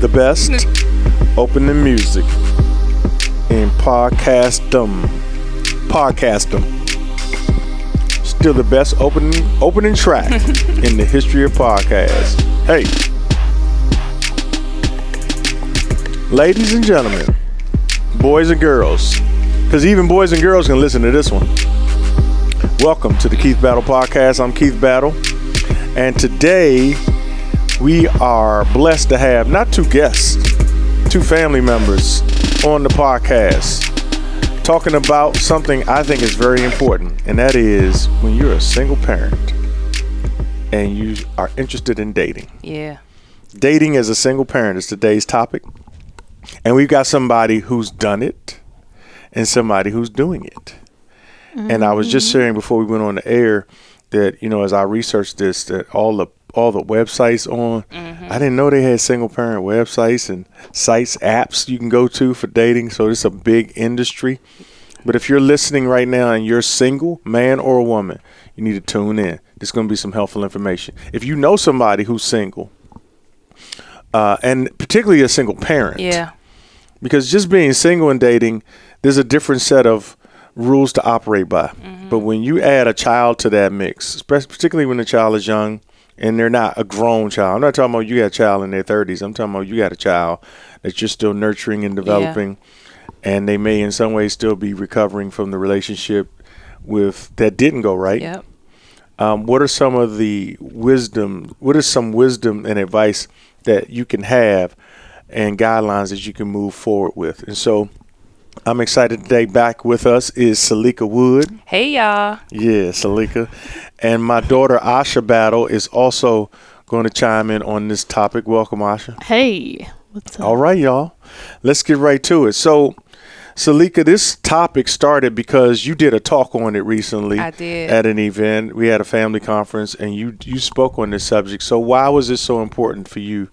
the best opening music in podcastdom. Podcastdom. Still the best opening opening track in the history of podcasts. Hey. Ladies and gentlemen, boys and girls, because even boys and girls can listen to this one. Welcome to the Keith Battle Podcast. I'm Keith Battle, and today we are blessed to have not two guests, two family members on the podcast talking about something I think is very important, and that is when you're a single parent and you are interested in dating. Yeah. Dating as a single parent is today's topic. And we've got somebody who's done it and somebody who's doing it. And I was just mm-hmm. sharing before we went on the air that, you know, as I researched this, that all the all the websites on, I didn't know they had single parent websites and sites, apps you can go to for dating. So it's a big industry. But if you're listening right now and you're single, man or woman, you need to tune in. There's going to be some helpful information. If you know somebody who's single, uh, and particularly a single parent, Yeah. because just being single and dating, there's a different set of rules to operate by. But when you add a child to that mix, particularly when the child is young and they're not a grown child, I'm not talking about you got a child in their 30s. I'm talking about you got a child that you're still nurturing and developing, and they may in some ways still be recovering from the relationship with that didn't go right. Yep. Um, what are some of the wisdom? What is some wisdom and advice that you can have and guidelines that you can move forward with? And so, I'm excited today. Back with us is Salika Wood. Hey y'all. Yeah, Salika, and my daughter Asha Battle is also going to chime in on this topic. Welcome, Asha. Hey, what's up? All right, y'all. Let's get right to it. So, Salika, this topic started because you did a talk on it recently. I did. at an event. We had a family conference, and you you spoke on this subject. So, why was this so important for you,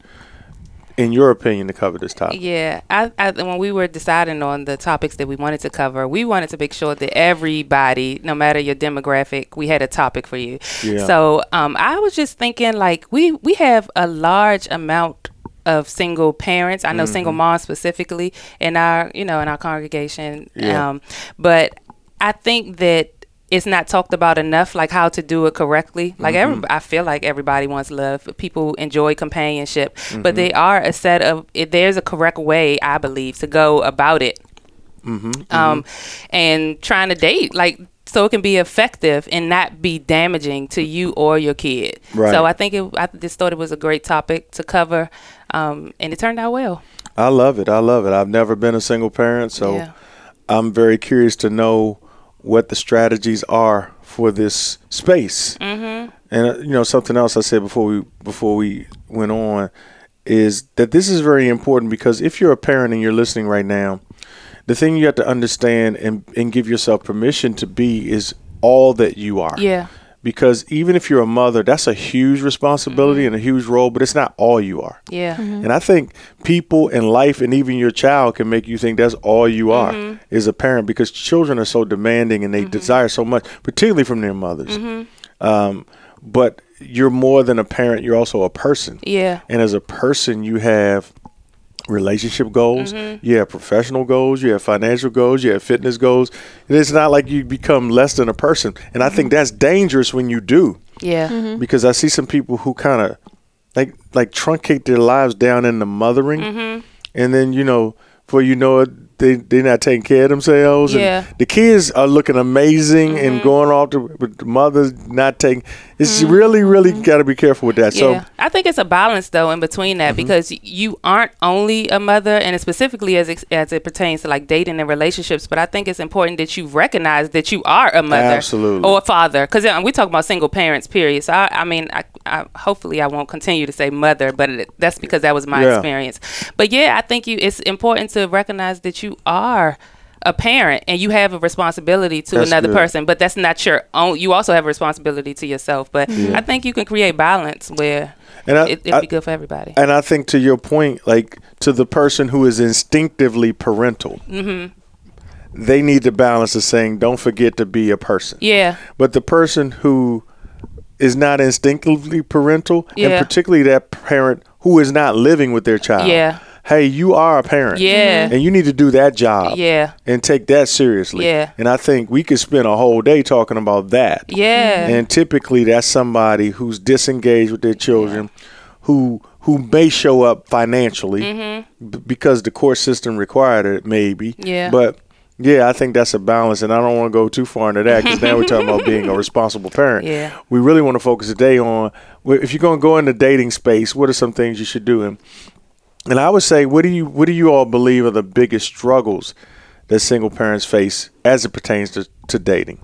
in your opinion, to cover this topic? Yeah, I, I when we were deciding on the topics that we wanted to cover, we wanted to make sure that everybody, no matter your demographic, we had a topic for you. Yeah. So um, I was just thinking, like we we have a large amount of single parents. I know single Mm-hmm. moms specifically in our you know in our congregation. Yeah. Um, but I think that it's not talked about enough, like how to do it correctly. Like Mm-hmm. every, I feel like everybody wants love. People enjoy companionship, Mm-hmm. but they are a set of. It, there's a correct way, I believe, to go about it. Mm-hmm. Um, and trying to date, like so it can be effective and not be damaging to you or your kid. Right. So I think it. I just thought it was a great topic to cover, um, and it turned out well. I love it. I love it. I've never been a single parent, so Yeah. I'm very curious to know what the strategies are for this space. Mm-hmm. And uh, you know, something else I said before we before we went on is that this is very important because if you're a parent and you're listening right now, the thing you have to understand and and give yourself permission to be is all that you are Yeah. Because even if you're a mother, that's a huge responsibility mm-hmm. and a huge role, but it's not all you are. Yeah. Mm-hmm. And I think people in life and even your child can make you think that's all you are mm-hmm. as a parent because children are so demanding and they desire so much, particularly from their mothers. Um, but you're more than a parent, you're also a person. Yeah. And as a person, you have relationship goals, mm-hmm. you have professional goals, you have financial goals, you have fitness goals. And it's not like you become less than a person. And I think mm-hmm. that's dangerous when you do Yeah. Mm-hmm. because I see some people who kind of like like truncate their lives down in the mothering, Mm-hmm. and then you know, before you know it, they they're not taking care of themselves. Yeah. Mm-hmm. the kids are looking amazing and going off to, but the mother's not taking. It's really really got to be careful with that. Mm-hmm. Yeah, So I think it's a balance though in between that because you aren't only a mother, and specifically as it, as it pertains to like dating and relationships. But I think it's important that you recognize that you are a mother, Absolutely. or a father, because we talk about single parents. Period. So I, I mean, I, I hopefully I won't continue to say mother, but it, that's because that was my Yeah. experience. But yeah, I think you it's important to recognize that you are. A parent and you have a responsibility to That's another good. person, but that's not your own. You also have a responsibility to yourself. But I think you can create balance where and I, it, it'd I- be good for everybody. and I think to your point, like to the person who is instinctively parental, Mm-hmm. they need to balance the saying, "Don't forget to be a person." yeah, But the person who is not instinctively parental, Yeah. and particularly that parent who is not living with their child. Yeah. Hey, you are a parent. Yeah. And you need to do that job. Yeah. And take that seriously. Yeah. And I think we could spend a whole day talking about that. Yeah. And typically that's somebody who's disengaged with their children, who who may show up financially b- because the court system required it, maybe. Mm-hmm. Yeah. But yeah, I think that's a balance, and I don't want to go too far into that because now we're talking about being a responsible parent. Yeah. We really want to focus today on if you're going to go into dating space, what are some things you should do? And and I would say, what do you what do you all believe are the biggest struggles that single parents face as it pertains to, to dating?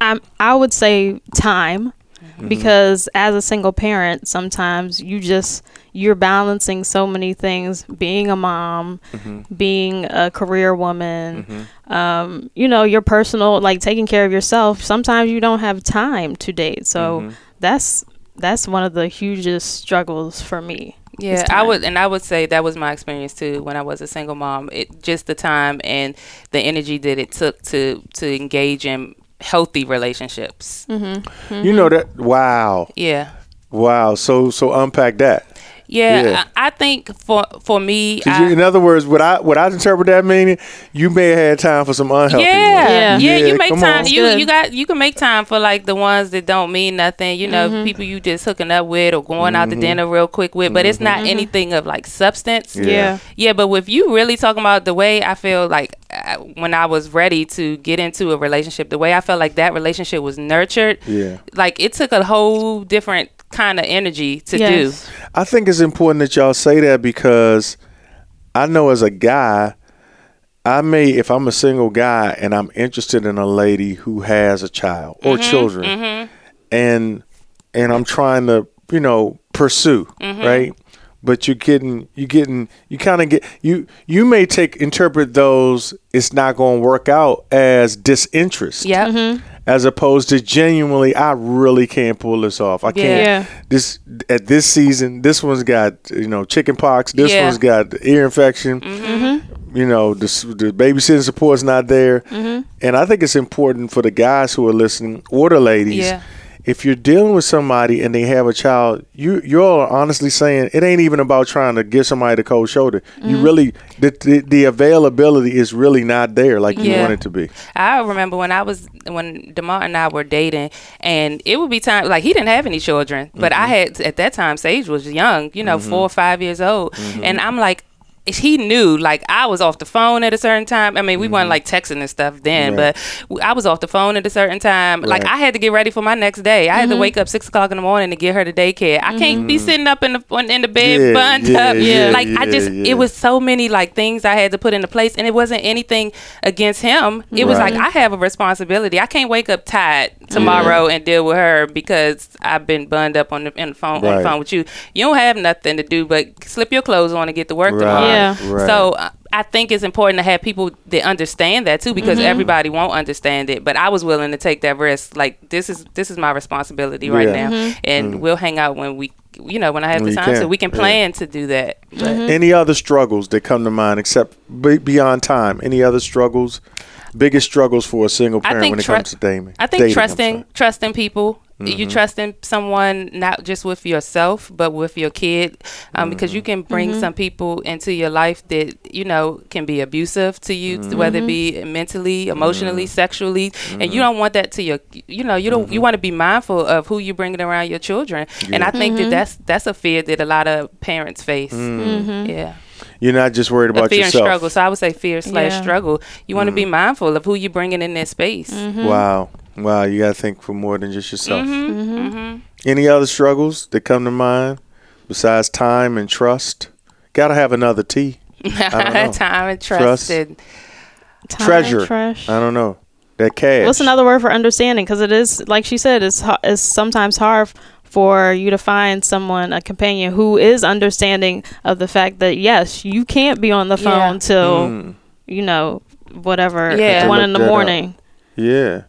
I I would say time mm-hmm. because as a single parent sometimes you just you're balancing so many things being a mom mm-hmm. being a career woman mm-hmm. um, you know your personal like taking care of yourself sometimes you don't have time to date. So that's that's one of the hugest struggles for me Yeah, is I would, and I would say that was my experience too when I was a single mom. It just the time and the energy that it took to to engage in healthy relationships. Mm-hmm. You know that wow. Yeah, Wow. So so unpack that. Yeah. Yeah. I, I think for for me, 'Cause I, you, in other words, what I what I interpret that meaning, you may have had time for some unhealthy yeah, ones. yeah, Yeah. You make time. on. You you got you can make time for like the ones that don't mean nothing. You know, mm-hmm. people you just hooking up with or going out to mm-hmm. dinner real quick with. But it's mm-hmm. not anything of like substance. Yeah. yeah Yeah, but if you really talking about the way I feel like when I was ready to get into a relationship, the way I felt like that relationship was nurtured, Yeah. like it took a whole different kind of energy to Yes. I think it's important that y'all say that because I know as a guy, I may if I'm a single guy and I'm interested in a lady who has a child or mm-hmm, children, mm-hmm. and and I'm trying to you know pursue mm-hmm. right. But you're getting, you're getting, you kind of get, you you may take interpret those. It's not going to work out as disinterest. Yeah. Mm-hmm. as opposed to genuinely I really can't pull this off. I can't Yeah. this at this season, this one's got, you know, chicken pox, this Yeah. one's got ear infection. Mm-hmm. You know, the, the babysitting support's not there. Mm-hmm. And I think it's important for the guys who are listening or the ladies Yeah. If you're dealing with somebody and they have a child, you you're honestly saying it ain't even about trying to give somebody the cold shoulder. You Mm-hmm. really the, the the availability is really not there like you Yeah. want it to be. I remember when I was when Demar and I were dating, and it would be time like he didn't have any children, but I had at that time Sage was young, you know, four or five years old, and I'm like. He knew, like I was off the phone at a certain time. I mean, we weren't mm-hmm. like texting and stuff then, Right. but I was off the phone at a certain time. Like I had to get ready for my next day. I had to mm-hmm. wake up six o'clock in the morning to get her to daycare. I can't be mm-hmm. sitting up in the in the bed Yeah, bunned yeah, up. yeah, like I just, yeah, yeah. it was so many like things I had to put into place, and it wasn't anything against him. It was like I have a responsibility. I can't wake up tired tomorrow and deal with her because I've been bunned up on the, in the phone on the phone with you. You don't have nothing to do but slip your clothes on and get to work Right, tomorrow. Yeah. right. So uh, I think it's important to have people that understand that too, because mm-hmm. everybody won't understand it. But I was willing to take that risk. Like this is this is my responsibility right Yeah. now, mm-hmm. and mm. we'll hang out when we, you know, when I have When the you time, so we can Yeah. plan to do that. But mm-hmm. Any other struggles that come to mind except be- beyond time? Any other struggles? Biggest struggles for a single parent think when it tru- comes to dating. I think dating, trusting trusting people. You mm-hmm. trusting someone not just with yourself, but with your kid, um, because you mm-hmm. can bring mm-hmm. some people into your life that you know can be abusive to you, whether it be mentally, emotionally, sexually, and you don't want that to your. You know, you don't. You want to be mindful of who you're bringing around your children, and I think that that's that's a fear that a lot of parents face. Yeah You're not just worried a about fear and struggle. So I would say fear slash Yeah. struggle. You want to be mindful of who you're bringing in that space. Wow. Wow. You got to think for more than just yourself. Mm-hmm. Any other struggles that come to mind besides time and trust? Got to have another T. don't know. Time and trust. Trust. and- Time, Treasure. trash. I don't know. That cash. What's another word for understanding? Because it is, like she said, it's it's sometimes hard for you to find someone, a companion who is understanding of the fact that yes, you can't be on the Yeah. phone till Mm, you know whatever Yeah. one in the that up. morning. yeah.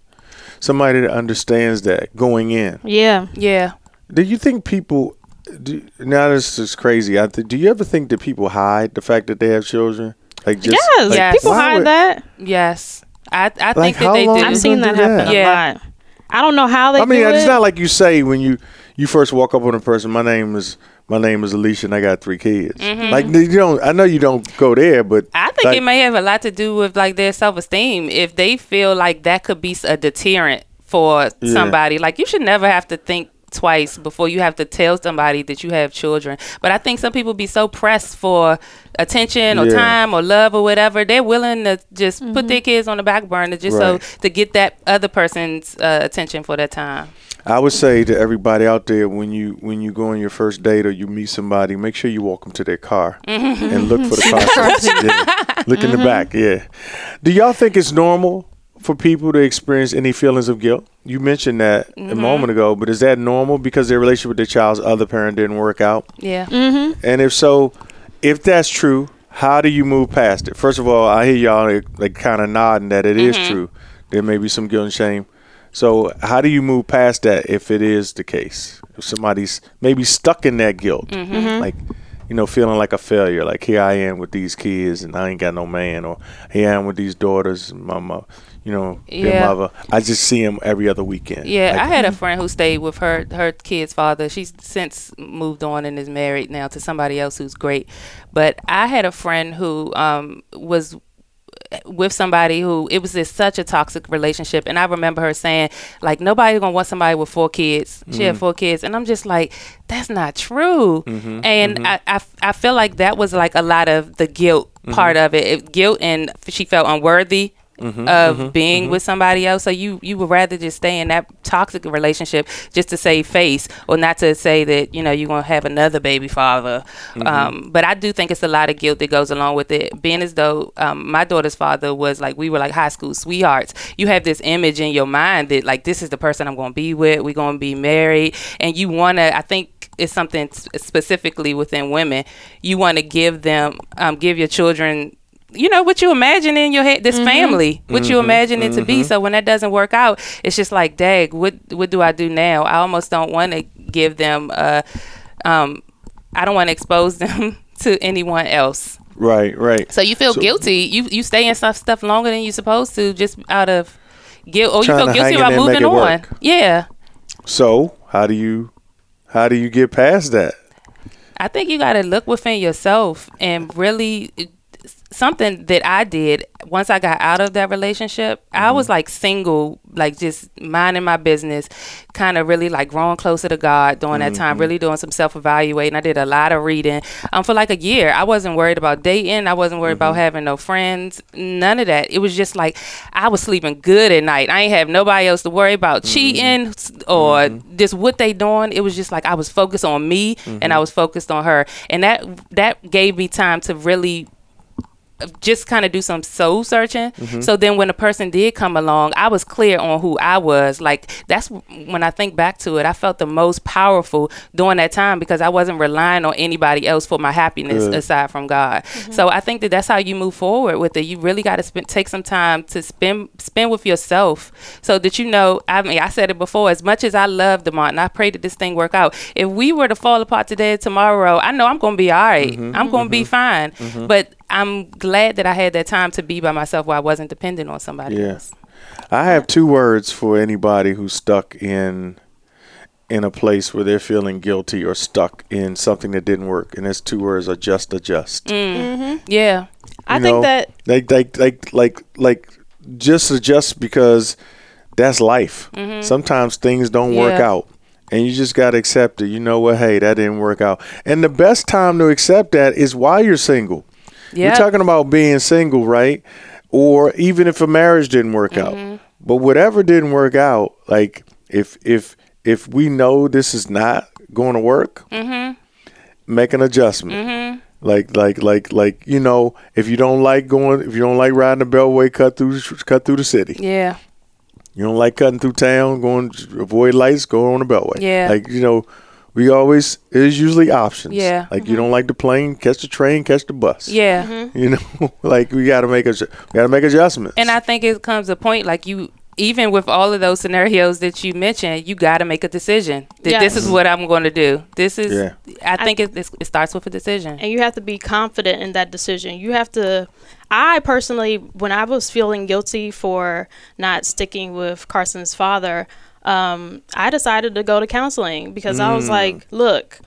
Somebody that understands that going in. Yeah, Yeah. Do you think people? Do, now this is crazy. I th- do you ever think that people hide the fact that they have children? Like just yes, like, Yes. people hide would- that. Yes. I, I Like, think how that they do. I've seen that happen that? a Yeah. lot. I don't know how they. I mean, do it's it. not like you say when you you first walk up on a person. My name is my name is Alicia, and I got three kids. Like you don't. I know you don't go there, but Mm-hmm. I think like, it may have a lot to do with like their self esteem. If they feel like that could be a deterrent for Yeah. somebody, like you should never have to think twice before you have to tell somebody that you have children. But I think some people be so pressed for attention or Yeah. time or love or whatever, they're willing to just Mm-hmm. put their kids on the back burner just Right. so to get that other person's uh, attention for that time. I would say to everybody out there when you when you go on your first date or you meet somebody, make sure you walk them to their car and look for the car. Yeah. Look in the mm-hmm. back. Yeah. Do y'all think it's normal for people to experience any feelings of guilt? You mentioned that a mm-hmm. moment ago, but is that normal because their relationship with their child's other parent didn't work out? Yeah. Mm-hmm. And if so, if that's true, how do you move past it? First of all, I hear y'all like, like kind of nodding that it is true. There may be some guilt and shame. So how do you move past that if it is the case? If somebody's maybe stuck in that guilt, like you know, feeling like a failure, like here I am with these kids and I ain't got no man, or here I am with these daughters, and my mo- you know, their Yeah. mother. I just see them every other weekend. Yeah, Like, I had a friend who stayed with her her kid's father. She's since moved on and is married now to somebody else who's great. But I had a friend who um, was with somebody who it was just such a toxic relationship. And i remember her saying like nobody's gonna want somebody with four kids. She had mm-hmm. four kids. And i'm just like that's not true. Mm-hmm. And mm-hmm. I, I i feel like that was like a lot of the guilt part of it. it guilt and she felt unworthy of being with somebody else. So you you would rather just stay in that toxic relationship just to save face or not to say that you know you're gonna have another baby father. Um, but i do think it's a lot of guilt that goes along with it. Being as though um, my daughter's father was like we were like high school sweethearts. You have this image in your mind that like this is the person i'm gonna be with. We're gonna be married. And you wanna i think it's something specifically within women you want to give them um, give your children you know what you imagine in your head this family what you imagine it to be. So when that doesn't work out it's just like dag what what do i do now? I almost don't want to give them uh um i don't want to expose them to anyone else. Right, right. so you feel So- guilty. You you stay in stuff stuff longer than you're supposed to just out of guilt. Or you feel guilty about there and make moving on. work. yeah. So how do you how do you get past that? I think you got to look within yourself and really something that I did once I got out of that relationship. I mm-hmm. was like single, like just minding my business, kind of really like growing closer to God during that time, mm-hmm. really doing some self evaluating. I did a lot of reading um, for like a year. I wasn't worried about dating. I wasn't worried about mm-hmm. having no friends. None of that. It was just like I was sleeping good at night. I ain't have nobody else to worry about cheating or just what they doing. It was just like I was focused on me and I was focused on her, and that that gave me time to really just kind of do some soul searching. Mm-hmm. So then when a person did come along, I was clear on who I was. Like that's when I think back to it, I felt the most powerful during that time because I wasn't relying on anybody else for my happiness Good. aside from God. Mm-hmm. So I think that that's how you move forward with it. You really got to spend take some time to spend spend with yourself so that you know, I mean, I said it before, as much as I love Demont and I pray that this thing work out. If we were to fall apart today or tomorrow, I know I'm going to be all right. Mm-hmm. I'm going to be fine. But I'm glad that I had that time to be by myself where I wasn't dependent on somebody Yeah. else. I have two words for anybody who's stuck in in a place where they're feeling guilty or stuck in something that didn't work, and those two words are just adjust. Mm. Mm-hmm. Yeah. I You think know, that like like like like like just adjust because that's life. Mm-hmm. Sometimes things don't work out. And you just got to accept it. You know what? Hey, that didn't work out. And the best time to accept that is while you're single. Yeah. We're talking about being single, right? Or even if a marriage didn't work Mm-hmm. out. But whatever didn't work out, like if if if we know this is not going to work, Mm-hmm. make an adjustment. Like like like like you know, if you don't like going, if you don't like riding the Beltway, cut through cut through the city. Yeah. You don't like cutting through town, going avoid lights, go on the Beltway. Yeah. Like you know, we always there's usually options. Yeah. Like you mm-hmm. don't like the plane, catch the train, catch the bus. Yeah. Mm-hmm. You know, like we got to make a we got to make adjustments. And I think it comes a point like you even with all of those scenarios that you mentioned, you got to make a decision that this is what I'm going to do. This is, Yeah. I think it, it starts with a decision. and you have to be confident in that decision. You have to. I personally, when I was feeling guilty for not sticking with Carson's father, um, I decided to go to counseling because I was mm. like, look,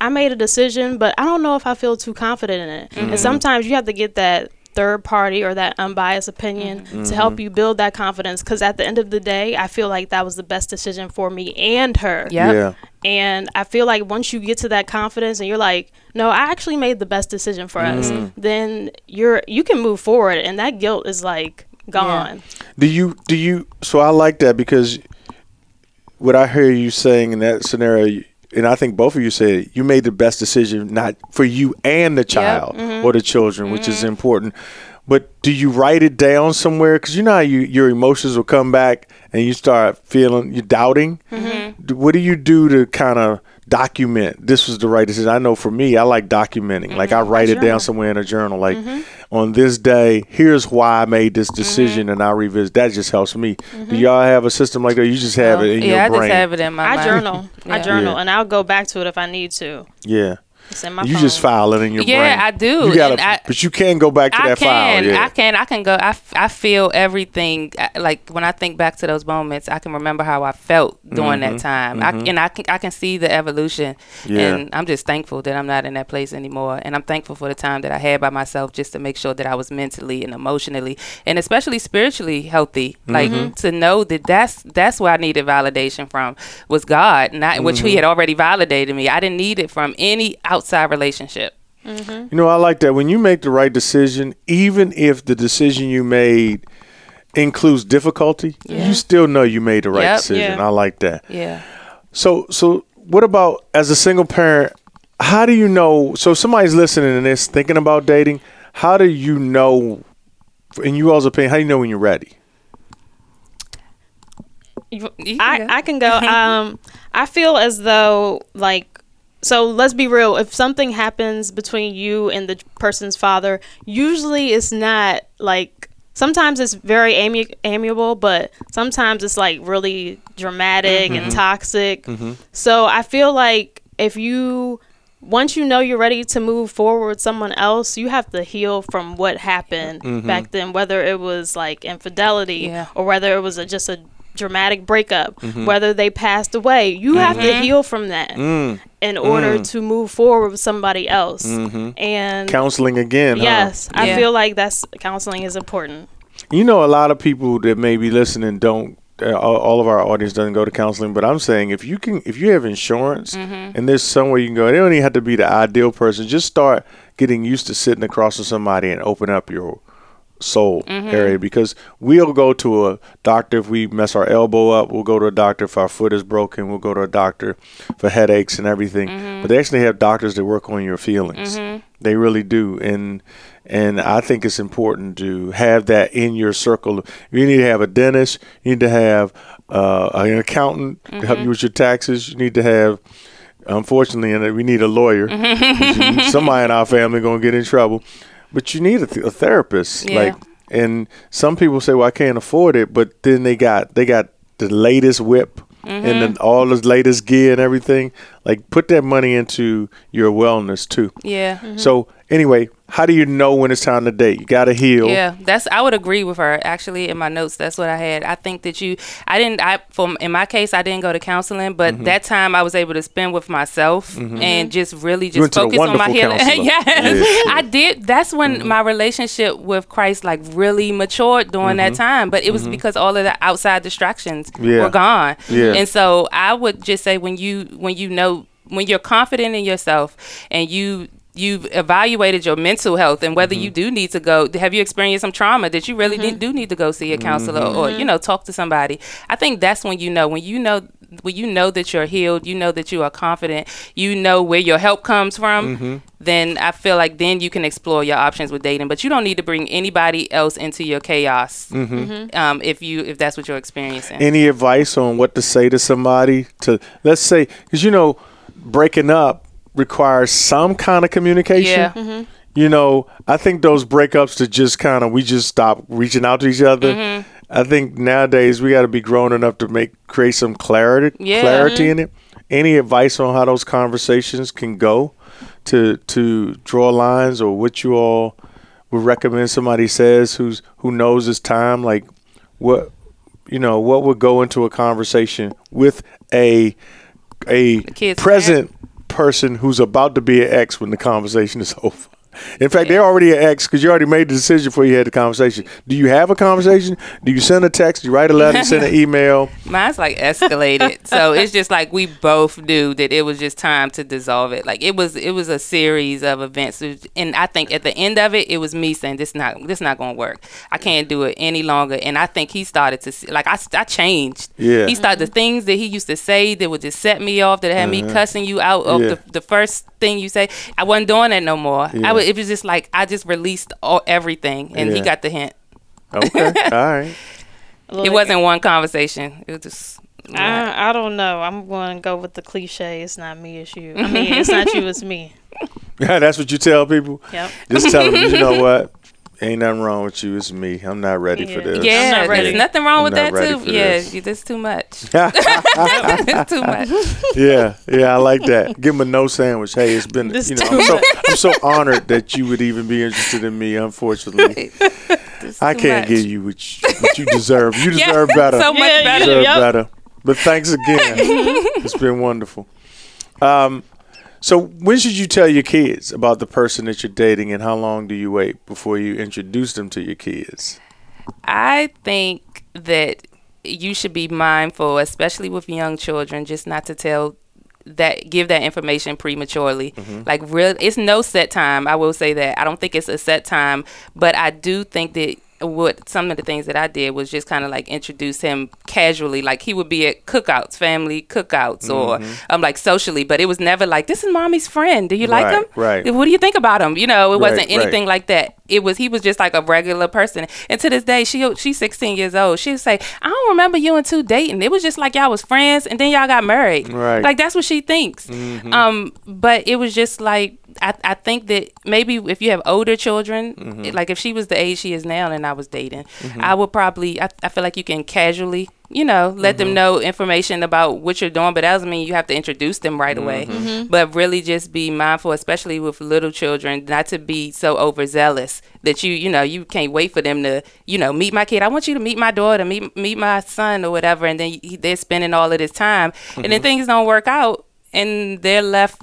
I made a decision, but I don't know if I feel too confident in it. And mm. sometimes you have to get that third party or that unbiased opinion mm-hmm. to help you build that confidence because at the end of the day, I feel like that was the best decision for me and her. Yep. Yeah. And I feel like once you get to that confidence and you're like, no, I actually made the best decision for us, mm-hmm. then you're you can move forward and that guilt is like gone. Do you do you? So I like that because what I hear you saying in that scenario, and I think both of you said you made the best decision, not for you and the child or mm-hmm. the children, which is mm-hmm. important. But do you write it down somewhere? Because you know how you, your emotions will come back and you start feeling you're doubting. Mm-hmm. D- What do you do to kind of document this was the right decision? I know for me, I like documenting. Like I write it down somewhere in a journal. Like on this day, here's why I made this mm-hmm. decision, and I revisit. That just helps me. Mm-hmm. Do y'all have a system like that? You just have oh, it in yeah, I your brain. just have it in my I mind. journal. I journal Yeah. and I'll go back to it if I need to. Yeah. It's in my You phone. just file it in your brain. Yeah, I do, You gotta, I- but you can go back to I that can, file. Yeah. I can, I can go. I, I feel everything. uh, Like when I think back to those moments, I can remember how I felt during that time. I, and I can, I can see the evolution. Mm-hmm. Yeah. And I'm just thankful that I'm not in that place anymore. And I'm thankful for the time that I had by myself, just to make sure that I was mentally and emotionally, and especially spiritually healthy. Like Mm-hmm. to know that that's that's where I needed validation from was God, not which Mm-hmm. He had already validated me. I didn't need it from any outside relationship. You know, I like that when you make the right decision, even if the decision you made includes difficulty, you still know you made the right Yep. decision. Yeah. I like that. Yeah. So, so what about as a single parent? How do you know? So, somebody's listening to this, thinking about dating. How do you know? In you all's opinion, how do you know when you're ready? You- you can I. I can go. Um, I feel as though like so. Let's be real. If something happens between you and the person's father, usually it's not like. Sometimes it's very ami- amiable, but sometimes it's like really dramatic and mm-hmm. toxic. Mm-hmm. So I feel like if you once you know you're ready to move forward with someone else, you have to heal from what happened mm-hmm. back then, whether it was like infidelity Yeah. or whether it was a, just a dramatic breakup, mm-hmm. whether they passed away. You mm-hmm. have to mm-hmm. heal from that mm. in order mm. to move forward with somebody else. And Counseling again. huh? yes, I Yeah. feel like that's counseling is important. You know, a lot of people that may be listening don't. Uh, all all of our audience doesn't go to counseling, but I'm saying if you can, if you have insurance and there's somewhere you can go, they don't even have to be the ideal person. Just start getting used to sitting across from somebody and open up your soul mm-hmm. area because we'll go to a doctor if we mess our elbow up. We'll go to a doctor if our foot is broken. We'll go to a doctor for headaches and everything. Mm-hmm. But they actually have doctors that work on your feelings. Mm-hmm. They really do, and and I think it's important to have that in your circle. You need to have a dentist. You need to have uh, an accountant to help you with your taxes. You need to have unfortunately, and we need a lawyer. Somebody in our family gonna get in trouble, but you need a, th- a therapist. Yeah. Like, and some people say, "Well, I can't afford it," but then they got they got the latest whip and mm-hmm. then all the latest gear and everything. Like, put that money into your wellness too. Yeah. Mm-hmm. So, anyway, how do you know when it's time to date? You got to heal. Yeah, that's I would agree with her. Actually, in my notes, that's what I had. I think that you, I didn't, I from in my case, I didn't go to counseling, but Mm-hmm. that time I was able to spend with myself and just really just focus on my healing. yes, Yeah, Mm-hmm. I did. That's when my relationship with Christ like really matured during that time. But it was because all of the outside distractions Mm-hmm. Yeah. were gone. Yeah. And so I would just say when you when you know when you're confident in yourself and you you've evaluated your mental health and whether you Mm-hmm. do need to go have you experienced some trauma that you really need, do need to go see a counselor Mm-hmm. or you know talk to somebody i think that's when you know when you know when you know that you're healed you know that you are confident you know where your help comes from Mm-hmm. then i feel like then you can explore your options with dating but you don't need to bring anybody else into your chaos Mm-hmm. um, if you if that's what you're experiencing Any advice on what to say to somebody? To let's say, because you know, breaking up requires some kind of communication. yeah You know, I think those breakups to just kind of we just stop reaching out to each other. Mm-hmm. I think nowadays we got to be grown enough to make create some clarity Yeah. clarity in it. Any advice on how those conversations can go to to draw lines or what you all would recommend somebody says who's who knows his time like what you know, what would go into a conversation with a a present person who's about to be an ex when the conversation is over. In fact, they're already an ex because you already made the decision before you had the conversation. Do you have a conversation? Do you send a text? Do you write a letter? send an email? Mine's like escalated. so it's just like we both knew that it was just time to dissolve it. Like it was it was a series of events. And I think at the end of it, it was me saying this not this not gonna work. I can't do it any longer. And I think he started to see like I, I changed. Yeah. He started the things that he used to say that would just set me off, that had me uh-huh. cussing you out of Yeah. the, the first thing you say. I wasn't doing that no more. Yeah. I was, it was just like I just released all everything and he got the hint. Okay, all right. Look, It wasn't one conversation. It was just I, I don't know. I'm going to go with the cliche. It's not me, it's you. I mean, it's not you, it's me. Yeah, that's what you tell people. Yep. Just tell them, you know what? Ain't nothing wrong with you. It's me. I'm not ready for Yeah. this. Yeah, not ready. there's nothing wrong I'm with not that ready too. Yeah, this. that's too much. It's too much. yeah, yeah, I like that. Give him a no sandwich. Hey, it's been, This you know, too I'm so, I'm so honored that you would even be interested in me. Unfortunately, I can't much. give you what you, what you deserve. You Yeah, deserve better. So much Yeah, you better. deserve Yep. better. But thanks again. it's been wonderful. Um, so when should you tell your kids about the person that you're dating, and how long do you wait before you introduce them to your kids? I think that you should be mindful, especially with young children, just not to tell that give that information prematurely. Mm-hmm. Like real it's no set time. I will say that. I don't think it's a set time, but I do think that what some of the things that I did was just kind of like introduce him casually. Like he would be at cookouts, family cookouts, or um like socially. But it was never like this is mommy's friend. Do you like Right, him? right. What do you think about him? You know, it Right, wasn't right. anything like that. It was he was just like a regular person. And to this day, she she's 16 years old. She'll say, "I don't remember you and two dating. It was just like y'all was friends, and then y'all got married. Right. Mm-hmm. Like that's what she thinks. Um, but it was just like I I think that maybe if you have older children, Mm-hmm. like if she was the age she is now, and I was dating, I would probably I, I feel like you can casually. You know, let Mm-hmm. them know information about what you're doing, but that doesn't mean you have to introduce them right away. But really, just be mindful, especially with little children, not to be so overzealous that you, you know, you can't wait for them to, you know, meet my kid. I want you to meet my daughter, meet meet my son, or whatever. And then they're spending all of this time, and then things don't work out, and they're left,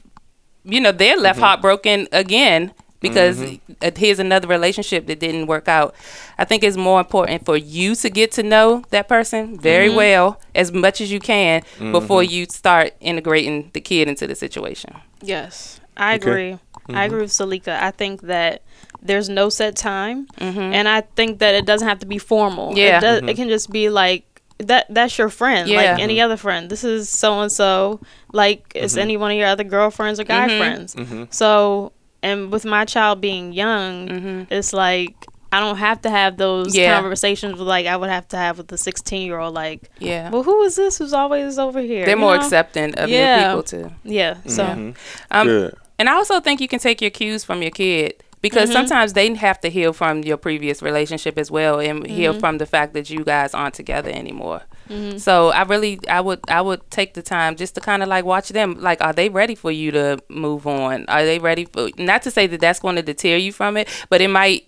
you know, they're left mm-hmm. heartbroken again because uh, here's another relationship that didn't work out. I think it's more important for you to get to know that person very mm-hmm. well as much as you can before you start integrating the kid into the situation. Yes, I Okay. agree. I agree with Salika. I think that there's no set time, and I think that it doesn't have to be formal. Yeah. it, does, it can just be like that. That's your friend, Yeah. like any other friend. This is so and so, like it's mm-hmm. any one of your other girlfriends or guy mm-hmm. friends. Mm-hmm. So, and with my child being young, it's like. I don't have to have those Yeah. conversations with like I would have to have with the 16 year old like Yeah. well who is this who's always over here They're you more know? accepting of Yeah. new people too. yeah so Um, Good. And I also think you can take your cues from your kid because mm-hmm. sometimes they have to heal from your previous relationship as well and heal mm-hmm. from the fact that you guys aren't together anymore. Mm-hmm. So I really I would I would take the time just to kind of like watch them like are they ready for you to move on? Are they ready for not to say that that's going to deter you from it, but it might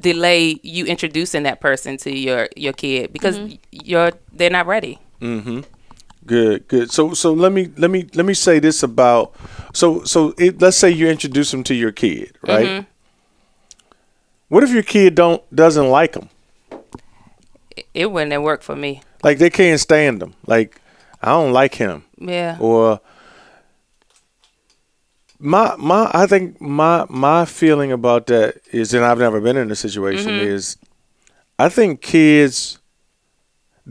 delay you introducing that person to your your kid because you're they're not ready. Good, good. So, so let me let me let me say this about so so it, let's say you introduce them to your kid, right? Mm-hmm. What if your kid don't doesn't like them? It, wouldn't have worked for me. Like they can't stand them. Like I don't like him, Yeah. or my my I think my my feeling about that is, and I've never been in a situation is, I think kids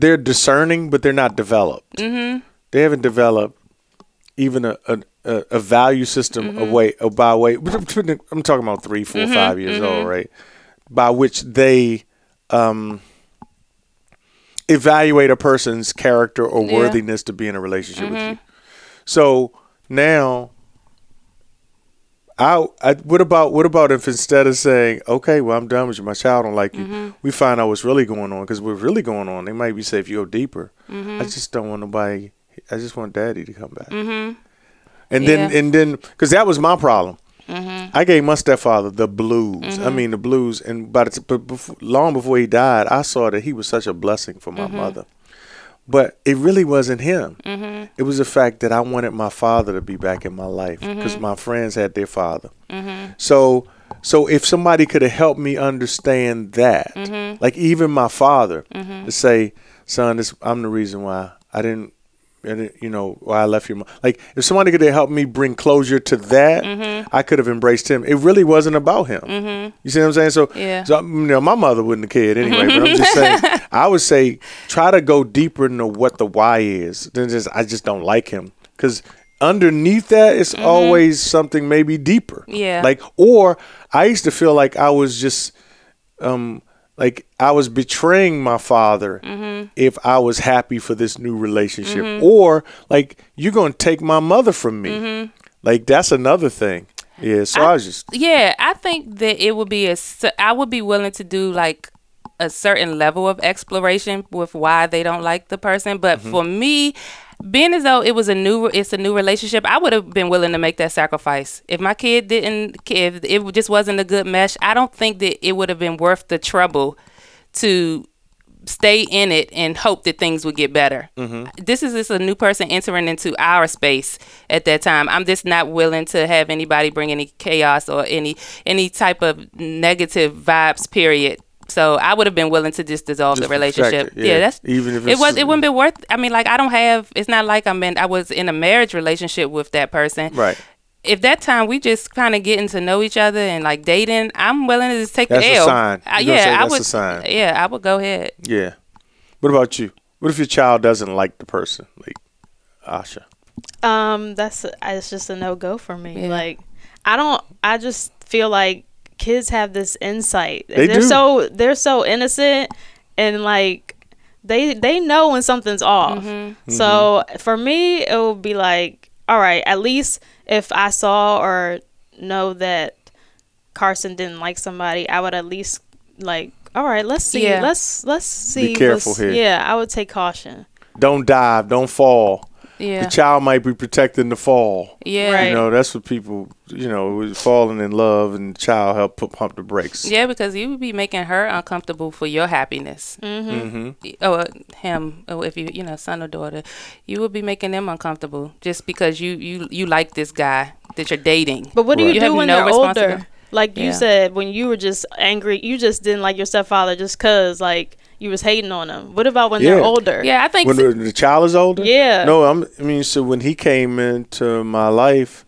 they're discerning, but they're not developed. Mm-hmm. They haven't developed even a a, a, value system of way of by way. I'm talking about three, four, five years old, right? By which they um, evaluate a person's character or Yeah. worthiness to be in a relationship with you. So now, I, I what about what about if instead of saying, okay, well I'm done with you, my child don't like you, mm-hmm. we find out what's really going on because what's really going on, they might be say if you go deeper, mm-hmm. I just don't want nobody. I just want daddy to come back. Mm-hmm. And then and then because that was my problem. I gave my stepfather the blues. I mean the blues, and by the but before, long before he died, I saw that he was such a blessing for my mother. But it really wasn't him. Mm-hmm. It was the fact that I wanted my father to be back in my life because mm-hmm. my friends had their father. Mm-hmm. So, so if somebody could have helped me understand that, like even my father, to say, "Son, this, I'm the reason why I didn't." Didn't- you know why I left your mom. Like if somebody could have helped me bring closure to that, mm-hmm. I could have embraced him. It really wasn't about him. Mm-hmm. You see what I'm saying? So, Yeah. so you know, my mother wouldn't have cared anyway. but I'm just saying, I would say try to go deeper into what the why is. Then just I just don't like him because underneath that it's mm-hmm. always something maybe deeper. Yeah. Like or I used to feel like I was just um like I was betraying my father mm-hmm. if I was happy for this new relationship mm-hmm. or like you're going to take my mother from me. Mm-hmm. Like that's another thing. Yeah, so I, was just Yeah, I think that it would be a I would be willing to do like a certain level of exploration with why they don't like the person. But Mm-hmm. for me, being as though it was a new, it's a new relationship, I would have been willing to make that sacrifice. If my kid didn't, if it just wasn't a good mesh, I don't think that it would have been worth the trouble to stay in it and hope that things would get better. Mm-hmm. This is just a new person entering into our space at that time. I'm just not willing to have anybody bring any chaos or any any type of negative vibes. Period. So I would have been willing to just dissolve Just the relationship. it, yeah. yeah. that's Even if it it's- was it wouldn't be worth. I mean, like I don't have. It's not like I'm in. I was in a marriage relationship with that person. right. If that time we just kind of getting to know each other and like dating, I'm willing to just take That's the a L. sign. I- You yeah, say I would. a sign. Yeah, I would go ahead. Yeah. What about you? What if your child doesn't like the person? Like Asha. Um, that's it's just a no go for me. Yeah. Like, I don't. I just feel like kids have this insight. They are do. so they're so innocent and like they they know when something's off. Mm-hmm. So for me, it would be like, all right, at least if I saw or know that Carson didn't like somebody, I would at least like, all right, let's see, Yeah. let's let's see. Be careful what's- here. Yeah, I would take caution. Don't dive, don't fall. Yeah. The child might be protecting the fall. Yeah. Right. You know, that's what people, you know, falling in love and the child help put, pump the brakes. Yeah, because you would be making her uncomfortable for your happiness. Mm-hmm. Oh, uh, him. Oh, if you, you know, son or daughter, you would be making them uncomfortable just because you you you like this guy that you're dating. But what do Right. you You do have when no they're older? responsibility. Like you said, when you were just angry, you just didn't like your stepfather just cause like you was hating on them. What about when they're older? Yeah, I think. When the, the child is older? Yeah. No, I'm, I mean, so when he came into my life,